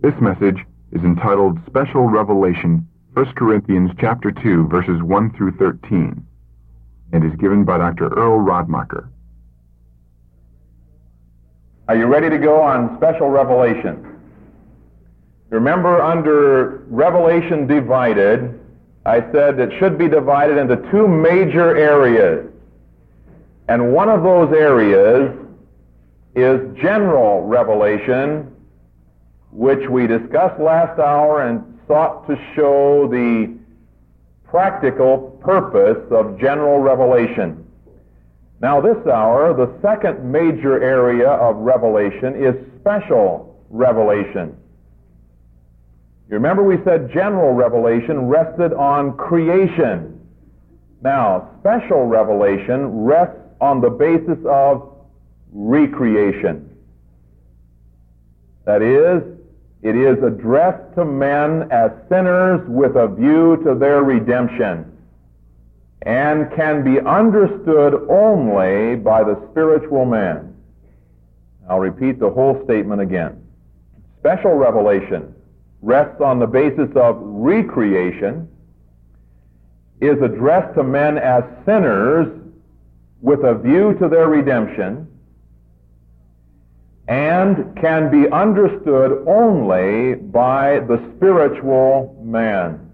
This message is entitled Special Revelation, 1 Corinthians chapter 2, verses 1 through 13, and is given by Dr. Earl Radmacher. Are you ready to go on special revelation? Remember, under Revelation divided, I said it should be divided into two major areas. And one of those areas is general revelation, which we discussed last hour and sought to show the practical purpose of general revelation. Now, this hour, the second major area of revelation is special revelation. You remember we said general revelation rested on creation. Now, special revelation rests on the basis of recreation. That is, it is addressed to men as sinners with a view to their redemption and can be understood only by the spiritual man. I'll repeat the whole statement again. Special revelation rests on the basis of recreation, is addressed to men as sinners with a view to their redemption, and can be understood only by the spiritual man.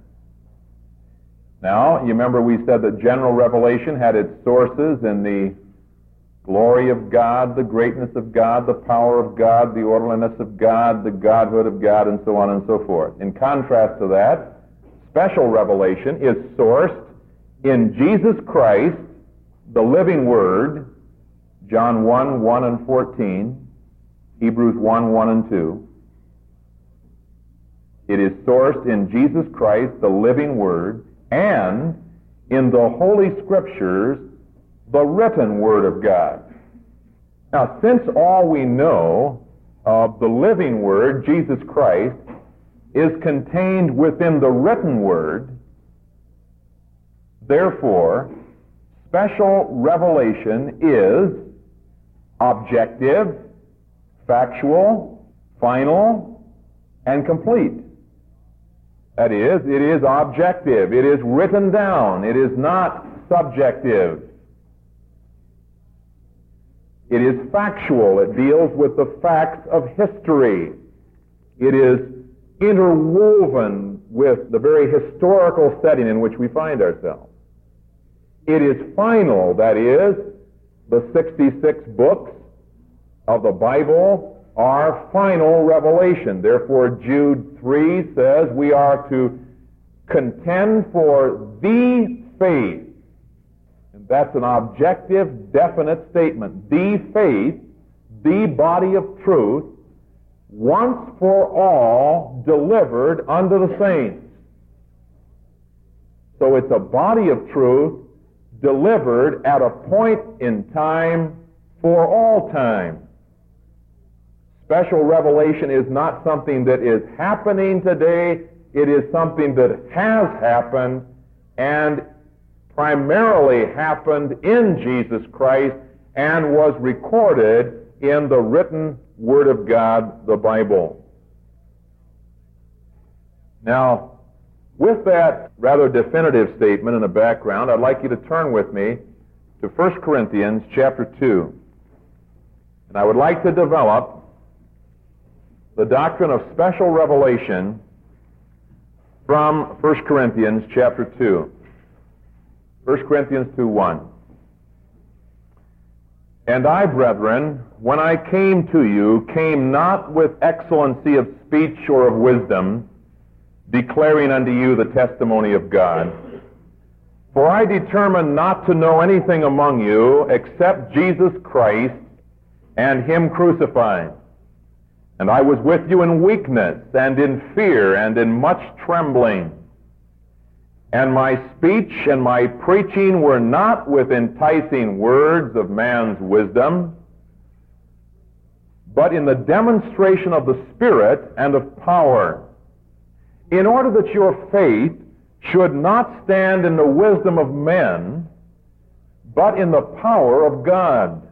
Now, you remember we said that general revelation had its sources in the glory of God, the greatness of God, the power of God, the orderliness of God, the godhood of God, and so on and so forth. In contrast to that, special revelation is sourced in Jesus Christ, the living Word, John 1, 1 and 14, Hebrews 1, 1 and 2. It is sourced in Jesus Christ, the living Word, and in the Holy Scriptures, the written Word of God. Now, since all we know of the living Word, Jesus Christ, is contained within the written Word, therefore, special revelation is objective, factual, final, and complete. That is, it is objective. It is written down. It is not subjective. It is factual. It deals with the facts of history. It is interwoven with the very historical setting in which we find ourselves. It is final. That is, the 66 books of the Bible are final revelation. Therefore, Jude 3 says we are to contend for the faith. And that's an objective, definite statement. The faith, the body of truth, once for all delivered unto the saints. So it's a body of truth delivered at a point in time for all time. Special revelation is not something that is happening today. It is something that has happened and primarily happened in Jesus Christ and was recorded in the written Word of God, the Bible. Now, with that rather definitive statement in the background, I'd like you to turn with me to 1 Corinthians chapter 2. And I would like to develop the doctrine of special revelation from 1 Corinthians chapter 2. 1 Corinthians 2 1. And I, brethren, when I came to you, came not with excellency of speech or of wisdom, declaring unto you the testimony of God. For I determined not to know anything among you except Jesus Christ and Him crucified. And I was with you in weakness and in fear and in much trembling. And my speech and my preaching were not with enticing words of man's wisdom, but in the demonstration of the Spirit and of power, in order that your faith should not stand in the wisdom of men, but in the power of God.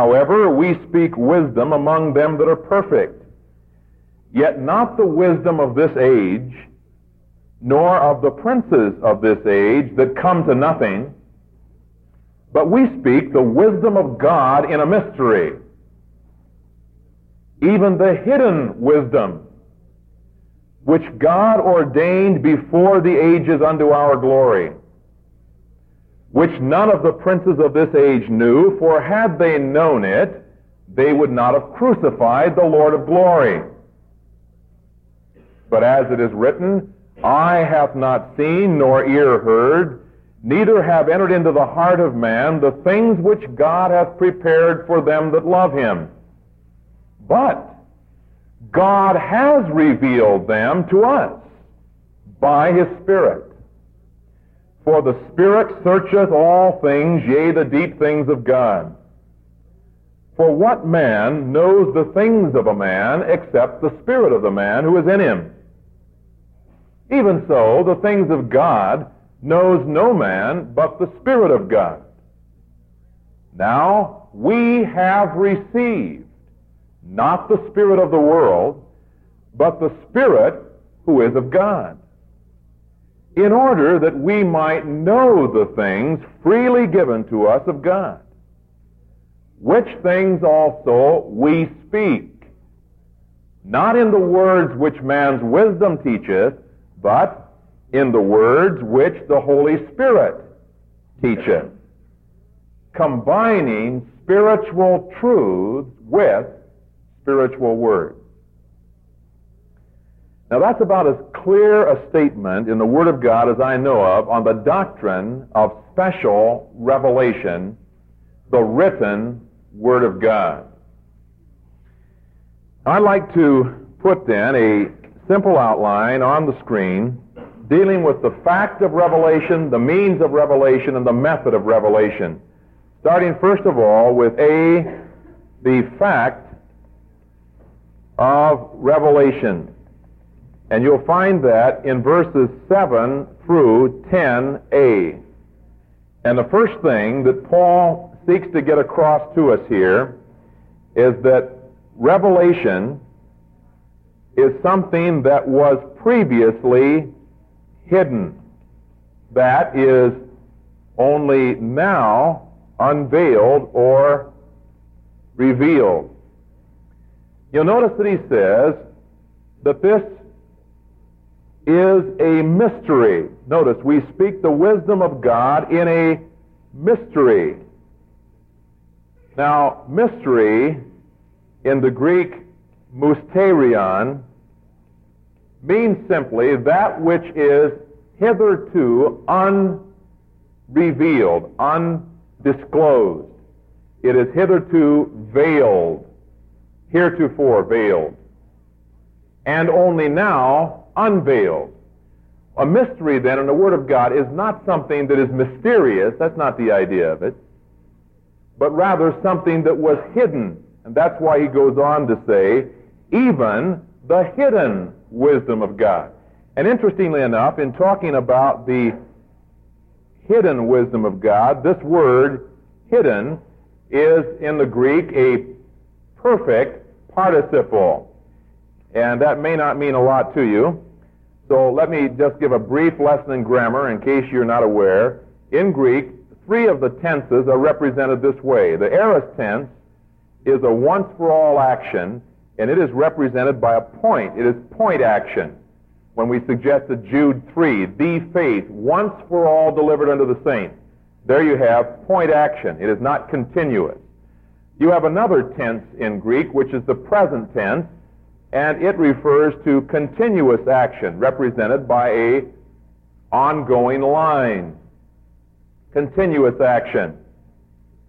However, we speak wisdom among them that are perfect. yet not the wisdom of this age, nor of the princes of this age that come to nothing, but we speak the wisdom of God in a mystery, even the hidden wisdom, which God ordained before the ages unto our glory, which none of the princes of this age knew, for had they known it, they would not have crucified the Lord of glory. But as it is written, Eye hath not seen, nor ear heard, neither have entered into the heart of man the things which God hath prepared for them that love him. But God has revealed them to us by his Spirit. For the Spirit searcheth all things, yea, the deep things of God. For what man knows the things of a man except the Spirit of the man who is in him? Even so, the things of God knows no man but the Spirit of God. Now, we have received not the Spirit of the world, but the Spirit who is of God, in order that we might know the things freely given to us of God, which things also we speak, not in the words which man's wisdom teacheth, but in the words which the Holy Spirit teacheth, combining spiritual truths with spiritual words. Now that's about as clear a statement in the Word of God as I know of on the doctrine of special revelation, the written Word of God. I'd like to put then a simple outline on the screen dealing with the fact of revelation, the means of revelation, and the method of revelation. Starting first of all with A, the fact of revelation. And you'll find that in verses 7 through 10a. And the first thing that Paul seeks to get across to us here is that revelation is something that was previously hidden. That is only now unveiled or revealed. You'll notice that he says that this is a mystery. Notice, we speak the wisdom of God in a mystery. Now, mystery in the Greek mysterion means simply that which is hitherto unrevealed, undisclosed. It is hitherto veiled, heretofore veiled, and only now unveiled. A mystery, then, in the Word of God is not something that is mysterious, that's not the idea of it, but rather something that was hidden. And that's why he goes on to say, even the hidden wisdom of God. And interestingly enough, in talking about the hidden wisdom of God, this word hidden is in the Greek a perfect participle. And that may not mean a lot to you. So let me just give a brief lesson in grammar in case you're not aware. In Greek, three of the tenses are represented this way. The aorist tense is a once for all action and it is represented by a point. It is point action. When we suggest suggested Jude 3, the faith once for all delivered unto the saints. There you have point action. It is not continuous. You have another tense in Greek, which is the present tense, and it refers to continuous action, represented by a ongoing line. Continuous action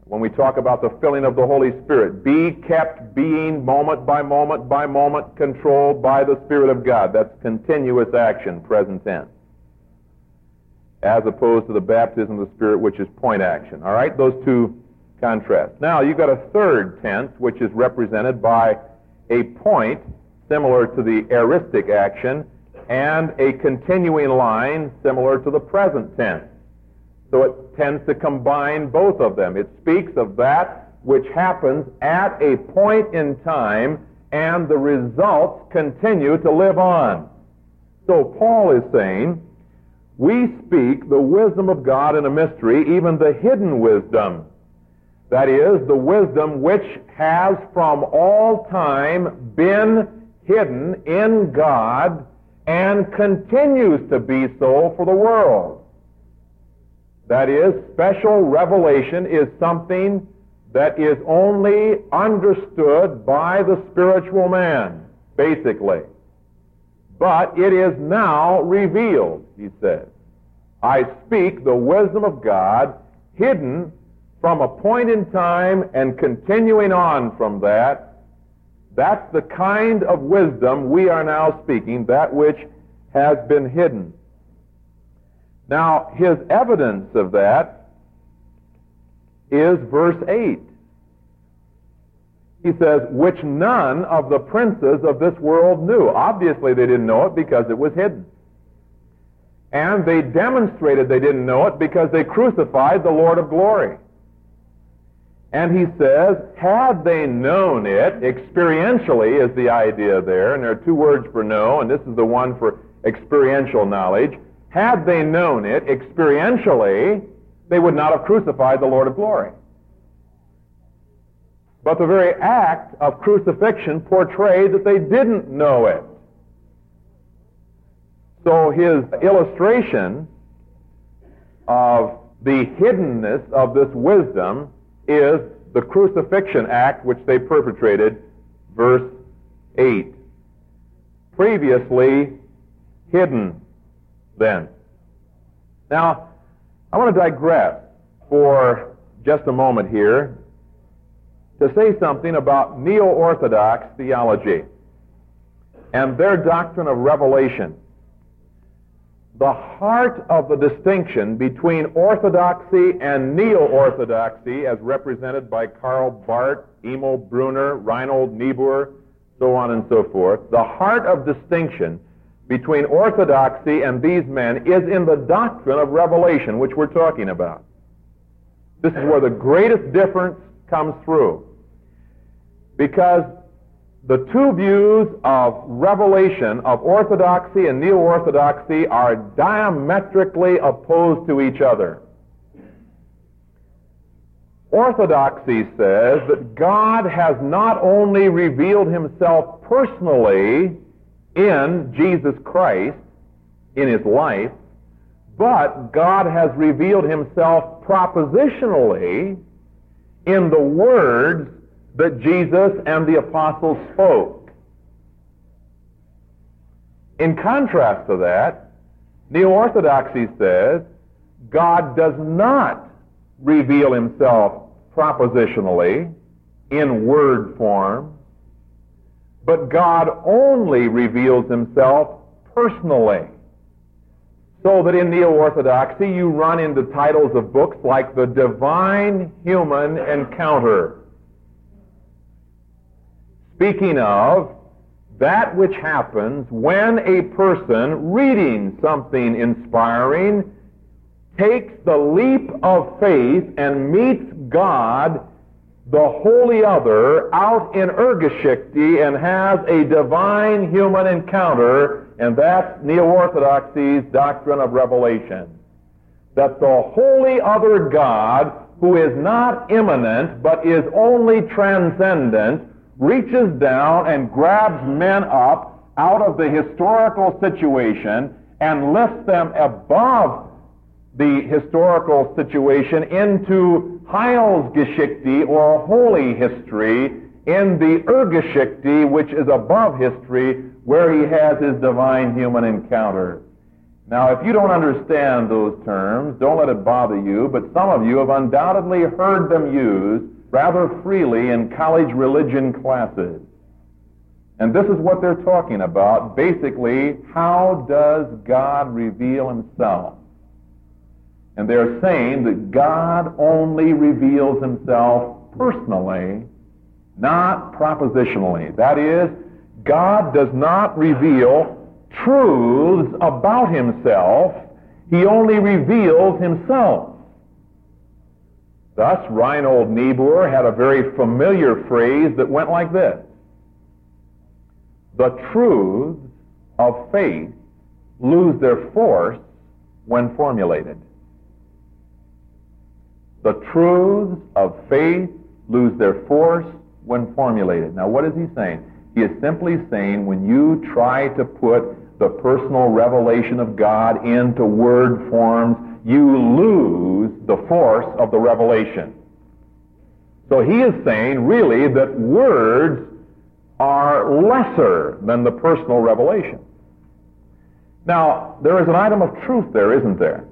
when we talk about the filling of the Holy Spirit. Be kept being moment by moment by moment controlled by the Spirit of God. That's continuous action, present tense. As opposed to the baptism of the Spirit, which is point action. All right? Those two contrast. Now, you've got a third tense, which is represented by a point similar to the aoristic action and a continuing line similar to the present tense. So it tends to combine both of them. It speaks of that which happens at a point in time and the results continue to live on. So Paul is saying, we speak the wisdom of God in a mystery, even the hidden wisdom. That is, the wisdom which has from all time been hidden in God and continues to be so for the world. That is, special revelation is something that is only understood by the spiritual man, basically. But it is now revealed, he says. I speak the wisdom of God hidden from a point in time and continuing on from that. That's the kind of wisdom we are now speaking, that which has been hidden. Now, his evidence of that is verse 8. He says, which none of the princes of this world knew. Obviously, they didn't know it because it was hidden. And they demonstrated they didn't know it because they crucified the Lord of glory. And he says, had they known it, experientially is the idea there, and there are two words for know, and this is the one for experiential knowledge. Had they known it experientially, they would not have crucified the Lord of glory. But the very act of crucifixion portrayed that they didn't know it. So his illustration of the hiddenness of this wisdom is the crucifixion act which they perpetrated, verse 8. Previously hidden, then. Now, I want to digress for just a moment here to say something about neo Orthodox theology and their doctrine of revelation. The heart of the distinction between orthodoxy and neo orthodoxy, as represented by Karl Barth, Emil Brunner, Reinhold Niebuhr, so on and so forth, the heart of distinction between orthodoxy and these men is in the doctrine of revelation, which we're talking about. This is where the greatest difference comes through. Because the two views of revelation of orthodoxy and neo-orthodoxy are diametrically opposed to each other. Orthodoxy says that God has not only revealed himself personally in Jesus Christ, in his life, but God has revealed himself propositionally in the words that Jesus and the apostles spoke. In contrast to that, Neo-Orthodoxy says God does not reveal himself propositionally in word form, but God only reveals himself personally. So that in Neo-Orthodoxy you run into titles of books like The Divine Human Encounter speaking of that which happens when a person reading something inspiring takes the leap of faith and meets God, the Holy Other, out in Urgeschichte and has a divine human encounter, and that's Neo-Orthodoxy's doctrine of revelation. That the Holy Other God, who is not immanent, but is only transcendent, reaches down and grabs men up out of the historical situation and lifts them above the historical situation into Heilsgeschichte or holy history in the Urgeschichte, which is above history, where he has his divine human encounter. Now, if you don't understand those terms, don't let it bother you, but some of you have undoubtedly heard them used rather freely in college religion classes. And this is what they're talking about. Basically, how does God reveal himself? And they're saying that God only reveals himself personally, not propositionally. That is, God does not reveal truths about himself. He only reveals himself. Thus, Reinhold Niebuhr had a very familiar phrase that went like this the truths of faith lose their force when formulated. The truths of faith lose their force when formulated. Now, what is he saying? He is simply saying when you try to put the personal revelation of God into word forms, you lose the force of the revelation. So he is saying really that words are lesser than the personal revelation. Now, there is an item of truth there, isn't there?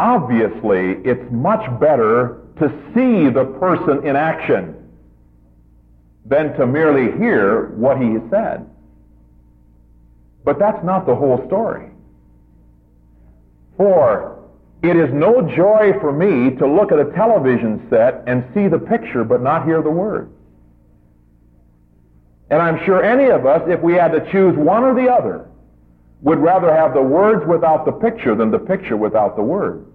Obviously, it's much better to see the person in action than to merely hear what he has said. But that's not the whole story. For it is no joy for me to look at a television set and see the picture but not hear the words. And I'm sure any of us, if we had to choose one or the other, would rather have the words without the picture than the picture without the words.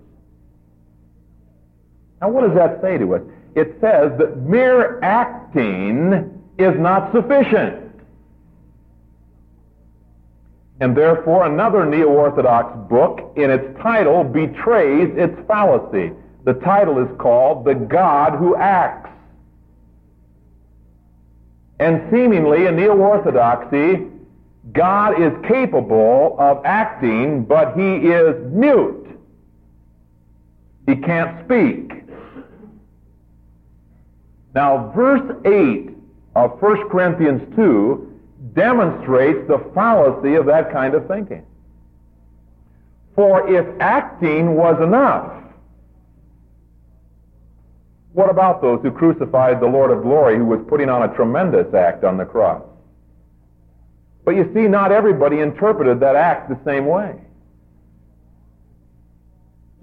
Now, what does that say to us? It says that mere acting is not sufficient. And therefore, another neo Orthodox book in its title betrays its fallacy. The title is called The God Who Acts. And seemingly, in neo Orthodoxy, God is capable of acting, but he is mute. He can't speak. Now, verse 8 of 1 Corinthians 2 demonstrates the fallacy of that kind of thinking. For if acting was enough, what about those who crucified the Lord of glory who was putting on a tremendous act on the cross? But you see, not everybody interpreted that act the same way.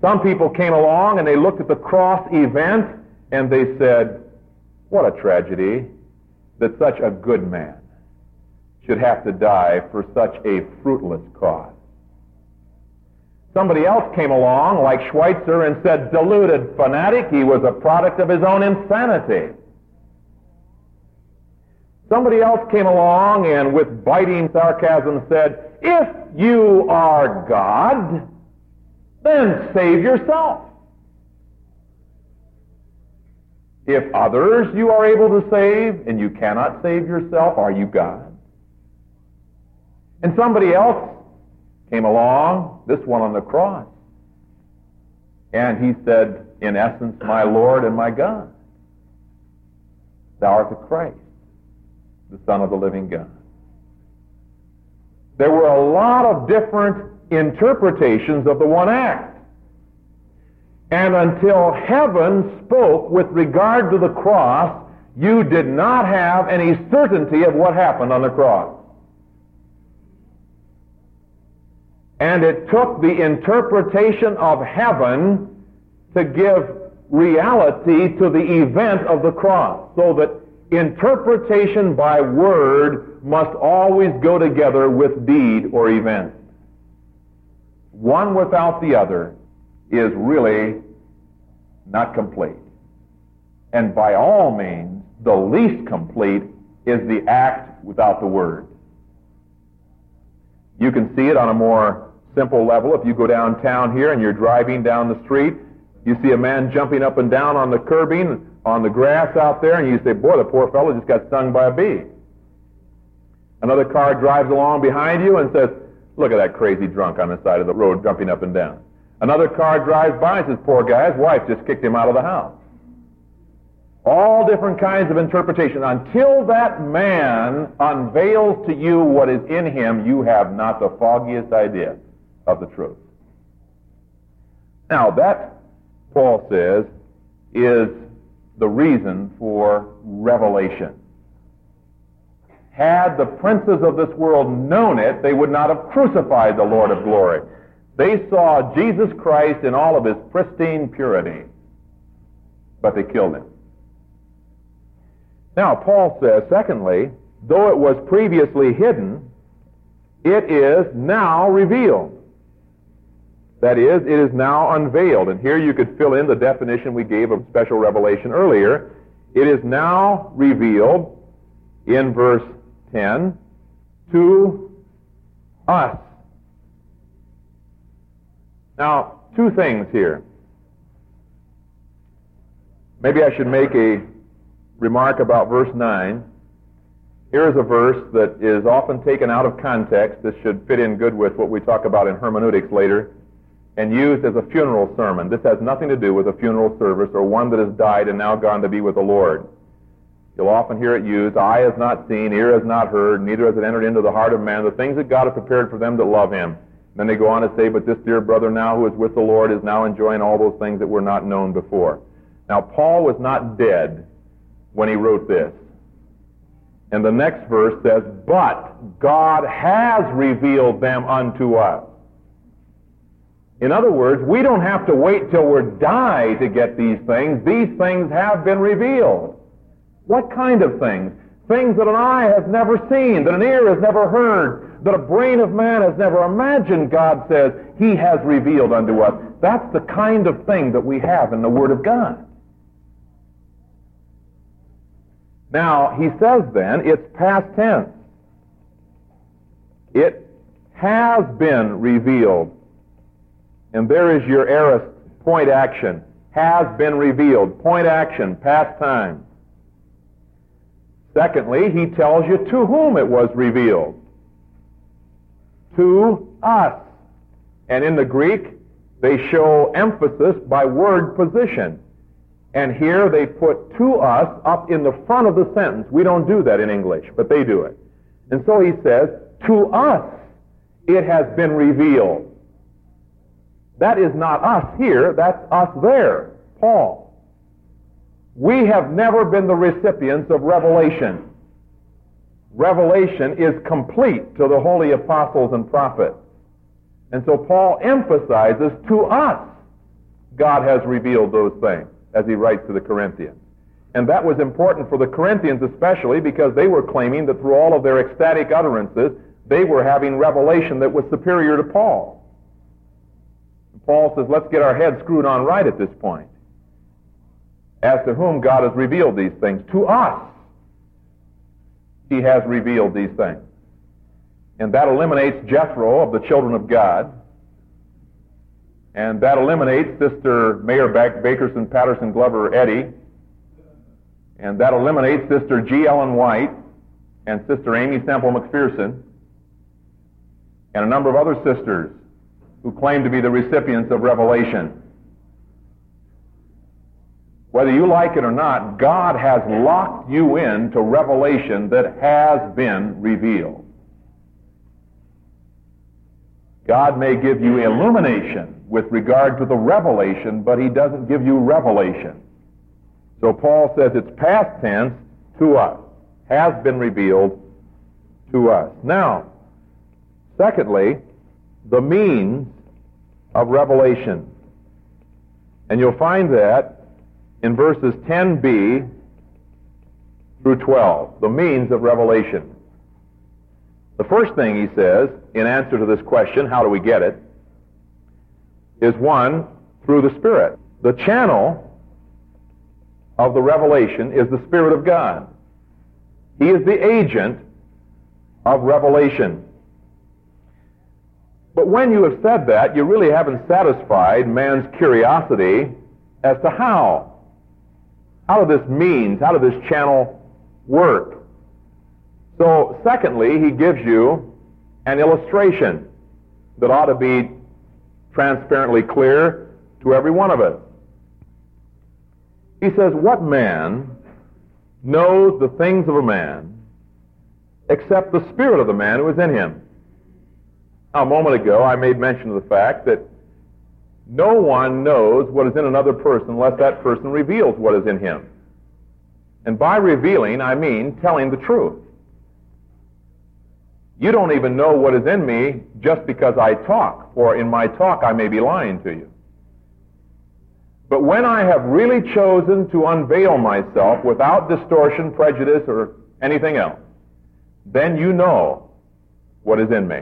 Some people came along and they looked at the cross event and they said, What a tragedy that such a good man should have to die for such a fruitless cause. Somebody else came along, like Schweitzer, and said, deluded fanatic, he was a product of his own insanity. Somebody else came along and with biting sarcasm said, if you are God, then save yourself. If others you are able to save and you cannot save yourself, are you God? And somebody else came along, this one on the cross, and he said, in essence, My Lord and my God, thou art the Christ, the Son of the living God. There were a lot of different interpretations of the one act. And until heaven spoke with regard to the cross, you did not have any certainty of what happened on the cross. And it took the interpretation of heaven to give reality to the event of the cross. So that interpretation by word must always go together with deed or event. One without the other is really not complete. And by all means, the least complete is the act without the word. You can see it on a more simple level. If you go downtown here and you're driving down the street, you see a man jumping up and down on the curbing, on the grass out there, and you say, boy, the poor fellow just got stung by a bee. Another car drives along behind you and says, look at that crazy drunk on the side of the road jumping up and down. Another car drives by and says, poor guy, his wife just kicked him out of the house. All different kinds of interpretation. Until that man unveils to you what is in him, you have not the foggiest idea of the truth. Now, that, Paul says, is the reason for revelation. Had the princes of this world known it, they would not have crucified the Lord of glory. They saw Jesus Christ in all of his pristine purity, but they killed him. Now, Paul says, secondly, though it was previously hidden, it is now revealed. That is, it is now unveiled. And here you could fill in the definition we gave of special revelation earlier. It is now revealed in verse 10 to us. Now, two things here. Maybe I should make a remark about verse 9. Here is a verse that is often taken out of context. This should fit in good with what we talk about in hermeneutics later and used as a funeral sermon. This has nothing to do with a funeral service or one that has died and now gone to be with the Lord. You'll often hear it used, eye has not seen, ear has not heard, neither has it entered into the heart of man, the things that God has prepared for them that love him. Then they go on to say, but this dear brother now who is with the Lord is now enjoying all those things that were not known before. Now, Paul was not dead when he wrote this. And the next verse says, But God has revealed them unto us. In other words, we don't have to wait till we die to get these things. These things have been revealed. What kind of things? Things that an eye has never seen, that an ear has never heard, that a brain of man has never imagined, God says, He has revealed unto us. That's the kind of thing that we have in the Word of God. Now, he says then, it's past tense. It has been revealed. And there is your aorist point action. Has been revealed. Point action, past time. Secondly, he tells you to whom it was revealed. To us. And in the Greek, they show emphasis by word position. And here they put to us up in the front of the sentence. We don't do that in English, but they do it. And so he says, to us it has been revealed. That is not us here, that's us there, Paul. We have never been the recipients of revelation. Revelation is complete to the holy apostles and prophets. And so Paul emphasizes to us, God has revealed those things as he writes to the Corinthians. And that was important for the Corinthians especially because they were claiming that through all of their ecstatic utterances, they were having revelation that was superior to Paul. Paul says, let's get our heads screwed on right at this point. As to whom God has revealed these things. To us, he has revealed these things. And that eliminates Jethro of the children of God and that eliminates Sister Mary Bakerson Patterson Glover Eddy. And that eliminates Sister G. Ellen White and Sister Aimee Semple McPherson and a number of other sisters who claim to be the recipients of revelation. Whether you like it or not, God has locked you in to revelation that has been revealed. God may give you illumination with regard to the revelation, but he doesn't give you revelation. So Paul says it's past tense to us, has been revealed to us. Now, secondly, the means of revelation. And you'll find that in verses 10b through 12, the means of revelation. The first thing he says, in answer to this question, how do we get it? is one through the Spirit. The channel of the revelation is the Spirit of God. He is the agent of revelation. But when you have said that, you really haven't satisfied man's curiosity as to how. How do this means, how does this channel work? So, secondly, he gives you an illustration that ought to be transparently clear to every one of us. He says, What man knows the things of a man except the spirit of the man who is in him? A moment ago, I made mention of the fact that no one knows what is in another person unless that person reveals what is in him. And by revealing, I mean telling the truth. You don't even know what is in me just because I talk, for in my talk I may be lying to you. But when I have really chosen to unveil myself without distortion, prejudice, or anything else, then you know what is in me.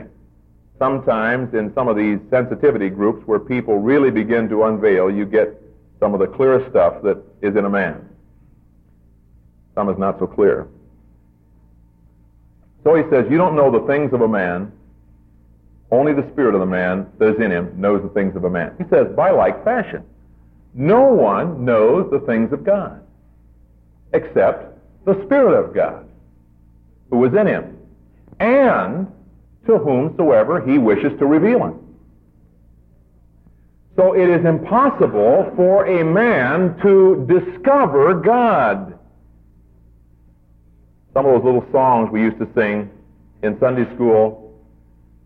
Sometimes in some of these sensitivity groups where people really begin to unveil, you get some of the clearest stuff that is in a man. Some is not so clear. So he says, You don't know the things of a man. Only the spirit of the man that is in him knows the things of a man. He says, By like fashion. No one knows the things of God except the Spirit of God who is in him, and to whomsoever he wishes to reveal him. So it is impossible for a man to discover God. Some of those little songs we used to sing in Sunday school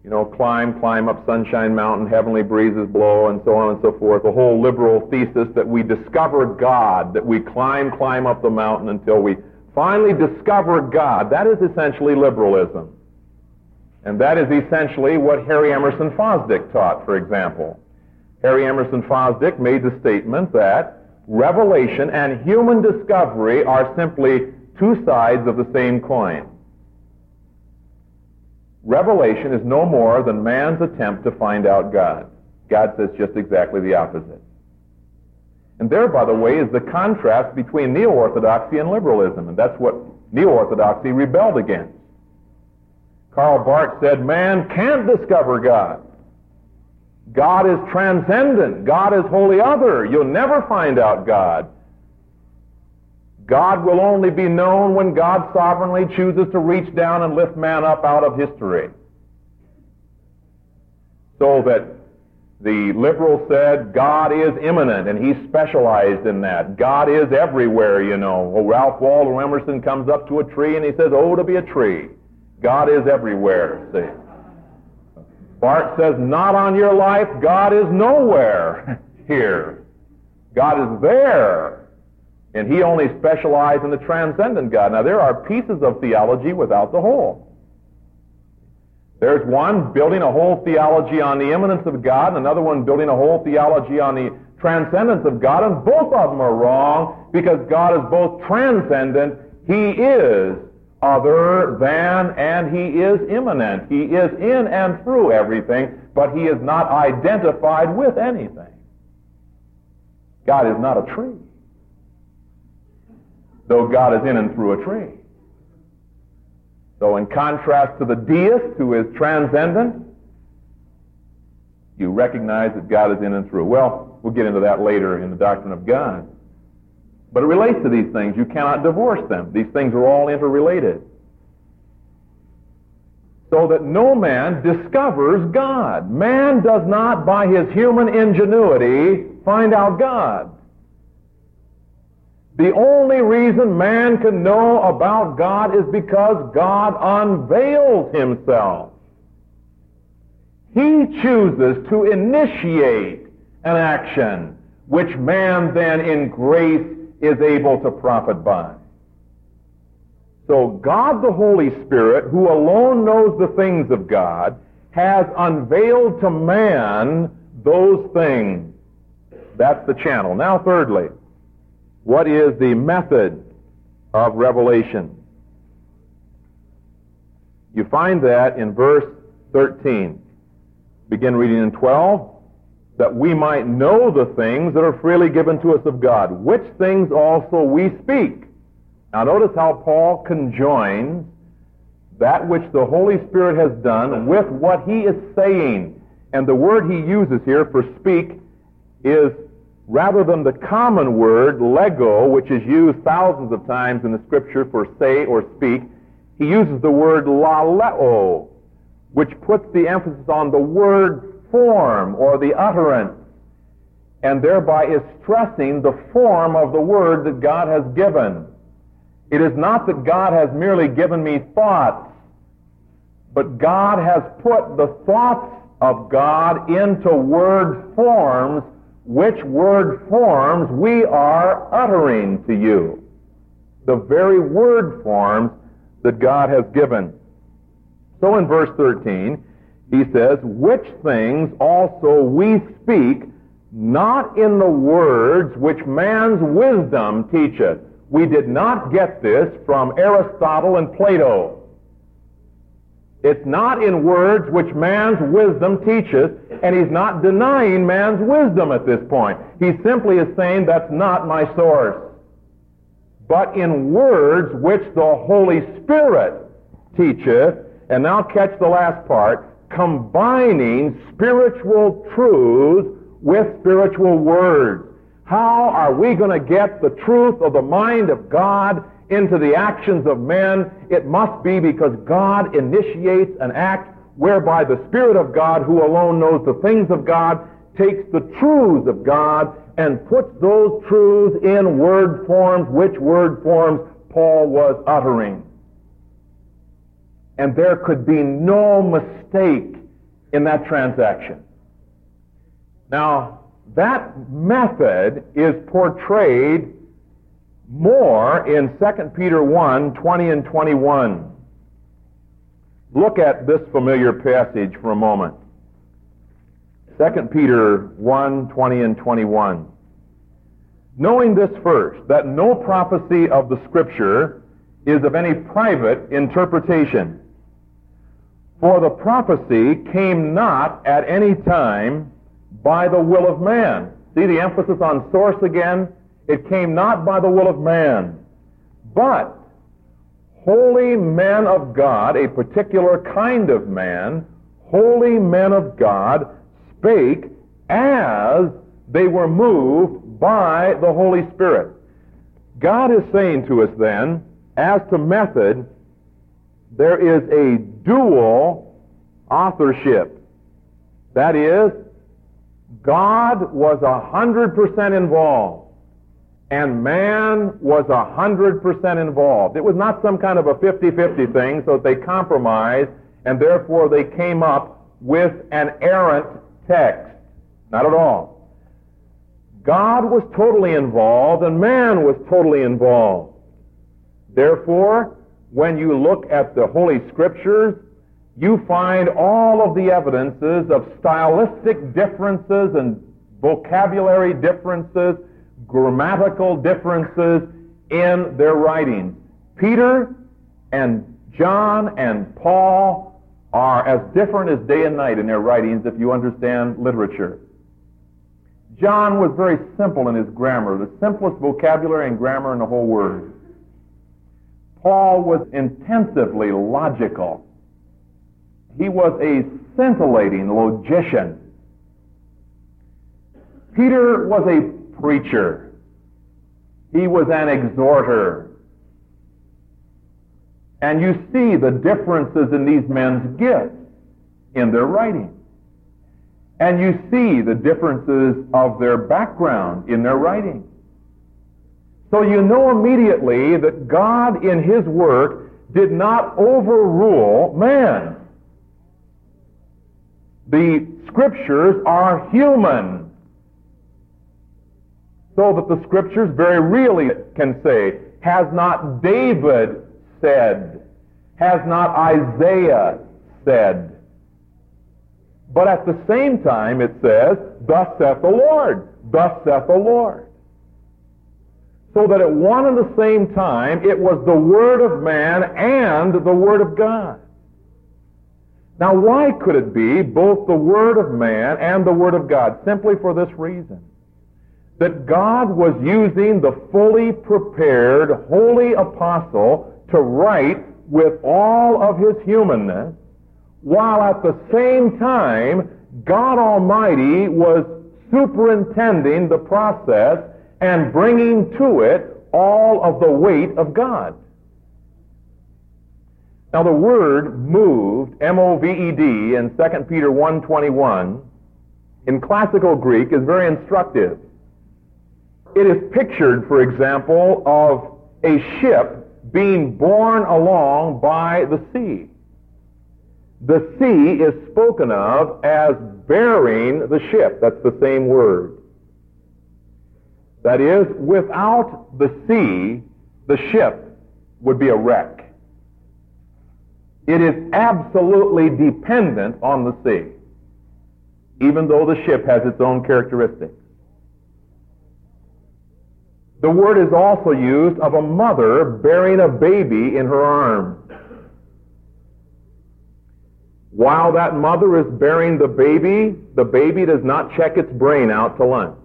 you know, climb, climb up Sunshine Mountain, heavenly breezes blow, and so on and so forth. The whole liberal thesis that we discover God, that we climb, climb up the mountain until we finally discover God. That is essentially liberalism. And that is essentially what Harry Emerson Fosdick taught, for example. Harry Emerson Fosdick made the statement that revelation and human discovery are simply two sides of the same coin. Revelation is no more than man's attempt to find out God. God says just exactly the opposite. And there, by the way, is the contrast between neo-orthodoxy and liberalism, and that's what neo-orthodoxy rebelled against. Karl Barth said, man can't discover God. God is transcendent. God is wholly other. You'll never find out God. God will only be known when God sovereignly chooses to reach down and lift man up out of history. So that the liberal said God is immanent, and he specialized in that. God is everywhere, you know. Well, Ralph Waldo Emerson comes up to a tree and he says, Oh, to be a tree. God is everywhere, see. Barth says, Not on your life. God is nowhere here. God is there and he only specialized in the transcendent God. Now, there are pieces of theology without the whole. There's one building a whole theology on the immanence of God, and another one building a whole theology on the transcendence of God, and both of them are wrong because God is both transcendent, He is other than, and He is immanent. He is in and through everything, but He is not identified with anything. God is not a tree though God is in and through a tree. So, in contrast to the deist who is transcendent, you recognize that God is in and through. Well, we'll get into that later in the doctrine of God. But it relates to these things. You cannot divorce them. These things are all interrelated. So that no man discovers God. Man does not, by his human ingenuity, find out God. The only reason man can know about God is because God unveils himself. He chooses to initiate an action which man then in grace is able to profit by. So God the Holy Spirit, who alone knows the things of God, has unveiled to man those things. That's the channel. Now thirdly, what is the method of revelation? You find that in verse 13. Begin reading in 12. That we might know the things that are freely given to us of God, which things also we speak. Now notice how Paul conjoins that which the Holy Spirit has done with what he is saying. And the word he uses here for speak is rather than the common word lego, which is used thousands of times in the scripture for say or speak, he uses the word laleo, which puts the emphasis on the word form or the utterance, and thereby is stressing the form of the word that God has given. It is not that God has merely given me thoughts, but God has put the thoughts of God into word forms which word forms we are uttering to you. The very word forms that God has given. So in verse 13, he says, which things also we speak, not in the words which man's wisdom teacheth. We did not get this from Aristotle and Plato. It's not in words which man's wisdom teaches, and he's not denying man's wisdom at this point. He simply is saying that's not my source. But in words which the Holy Spirit teacheth, and now catch the last part, combining spiritual truths with spiritual words. How are we going to get the truth of the mind of God into the actions of men? It must be because God initiates an act whereby the Spirit of God, who alone knows the things of God, takes the truths of God and puts those truths in word forms, which word forms Paul was uttering. And there could be no mistake in that transaction. Now, that method is portrayed more in 2 Peter 1, 20 and 21. Look at this familiar passage for a moment. 2 Peter 1, 20 and 21. Knowing this first, that no prophecy of the Scripture is of any private interpretation. For the prophecy came not at any time by the will of man. See the emphasis on source again? It came not by the will of man, but holy men of God, a particular kind of man, holy men of God spake as they were moved by the Holy Spirit. God is saying to us then, as to method, there is a dual authorship. That is, God was a hundred percent involved and man was a hundred percent involved. It was not some kind of a 50-50 thing, so they compromised, and therefore they came up with an errant text. Not at all. God was totally involved, and man was totally involved. Therefore, when you look at the Holy Scriptures, you find all of the evidences of stylistic differences and vocabulary differences grammatical differences in their writings. Peter and John and Paul are as different as day and night in their writings if you understand literature. John was very simple in his grammar, the simplest vocabulary and grammar in the whole word. Paul was intensively logical. He was a scintillating logician. Peter was a preacher. He was an exhorter. And you see the differences in these men's gifts in their writing. And you see the differences of their background in their writing. So you know immediately that God in His work did not overrule man. The scriptures are human so that the scriptures very really can say, has not David said, has not Isaiah said. But at the same time it says, thus saith the Lord, thus saith the Lord. So that at one and the same time it was the Word of man and the Word of God. Now why could it be both the Word of man and the Word of God? Simply for this reason that God was using the fully prepared holy apostle to write with all of his humanness, while at the same time God Almighty was superintending the process and bringing to it all of the weight of God. Now the word moved, M-O-V-E-D, in 2 Peter 1.21, in classical Greek is very instructive. It is pictured, for example, of a ship being borne along by the sea. The sea is spoken of as bearing the ship. That's the same word. That is, without the sea, the ship would be a wreck. It is absolutely dependent on the sea, even though the ship has its own characteristics. The word is also used of a mother bearing a baby in her arms. While that mother is bearing the baby, the baby does not check its brain out to lunch.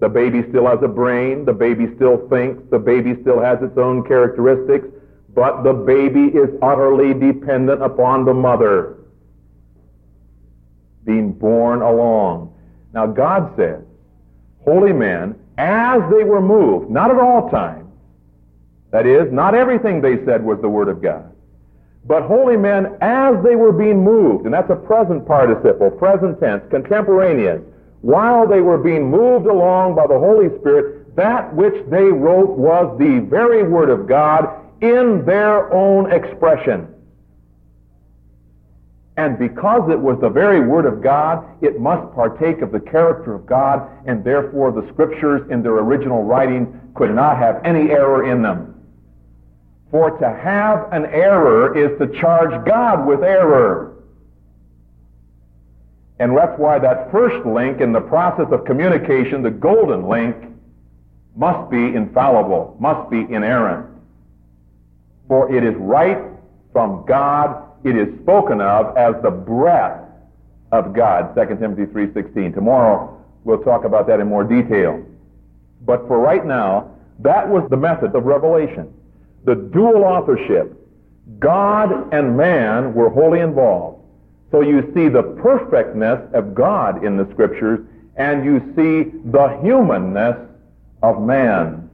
The baby still has a brain, the baby still thinks, the baby still has its own characteristics, but the baby is utterly dependent upon the mother. Being borne along. Now God says, holy men, as they were moved, not at all times, that is, not everything they said was the Word of God, but holy men as they were being moved, and that's a present participle, present tense, contemporaneous, while they were being moved along by the Holy Spirit, that which they wrote was the very Word of God in their own expression. And because it was the very Word of God, it must partake of the character of God, and therefore the Scriptures in their original writing could not have any error in them. For to have an error is to charge God with error. And that's why that first link in the process of communication, the golden link, must be infallible, must be inerrant. For it is right from God it is spoken of as the breath of God, 2 Timothy 3.16. Tomorrow we'll talk about that in more detail. But for right now, that was the method of revelation. The dual authorship. God and man were wholly involved. So you see the perfectness of God in the scriptures, and you see the humanness of man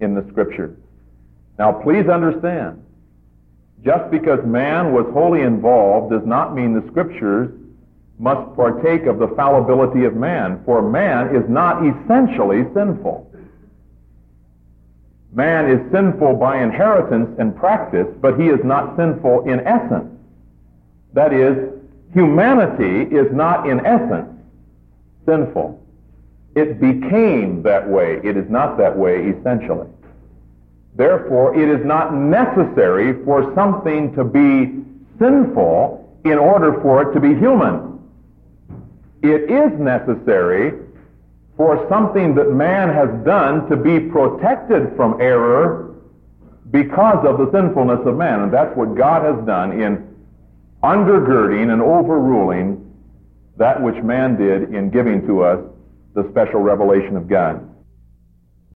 in the scriptures. Now please understand, just because man was wholly involved does not mean the scriptures must partake of the fallibility of man, for man is not essentially sinful. Man is sinful by inheritance and practice, but he is not sinful in essence. That is, humanity is not in essence sinful. It became that way. It is not that way essentially. Therefore, it is not necessary for something to be sinful in order for it to be human. It is necessary for something that man has done to be protected from error because of the sinfulness of man. And that's what God has done in undergirding and overruling that which man did in giving to us the special revelation of God.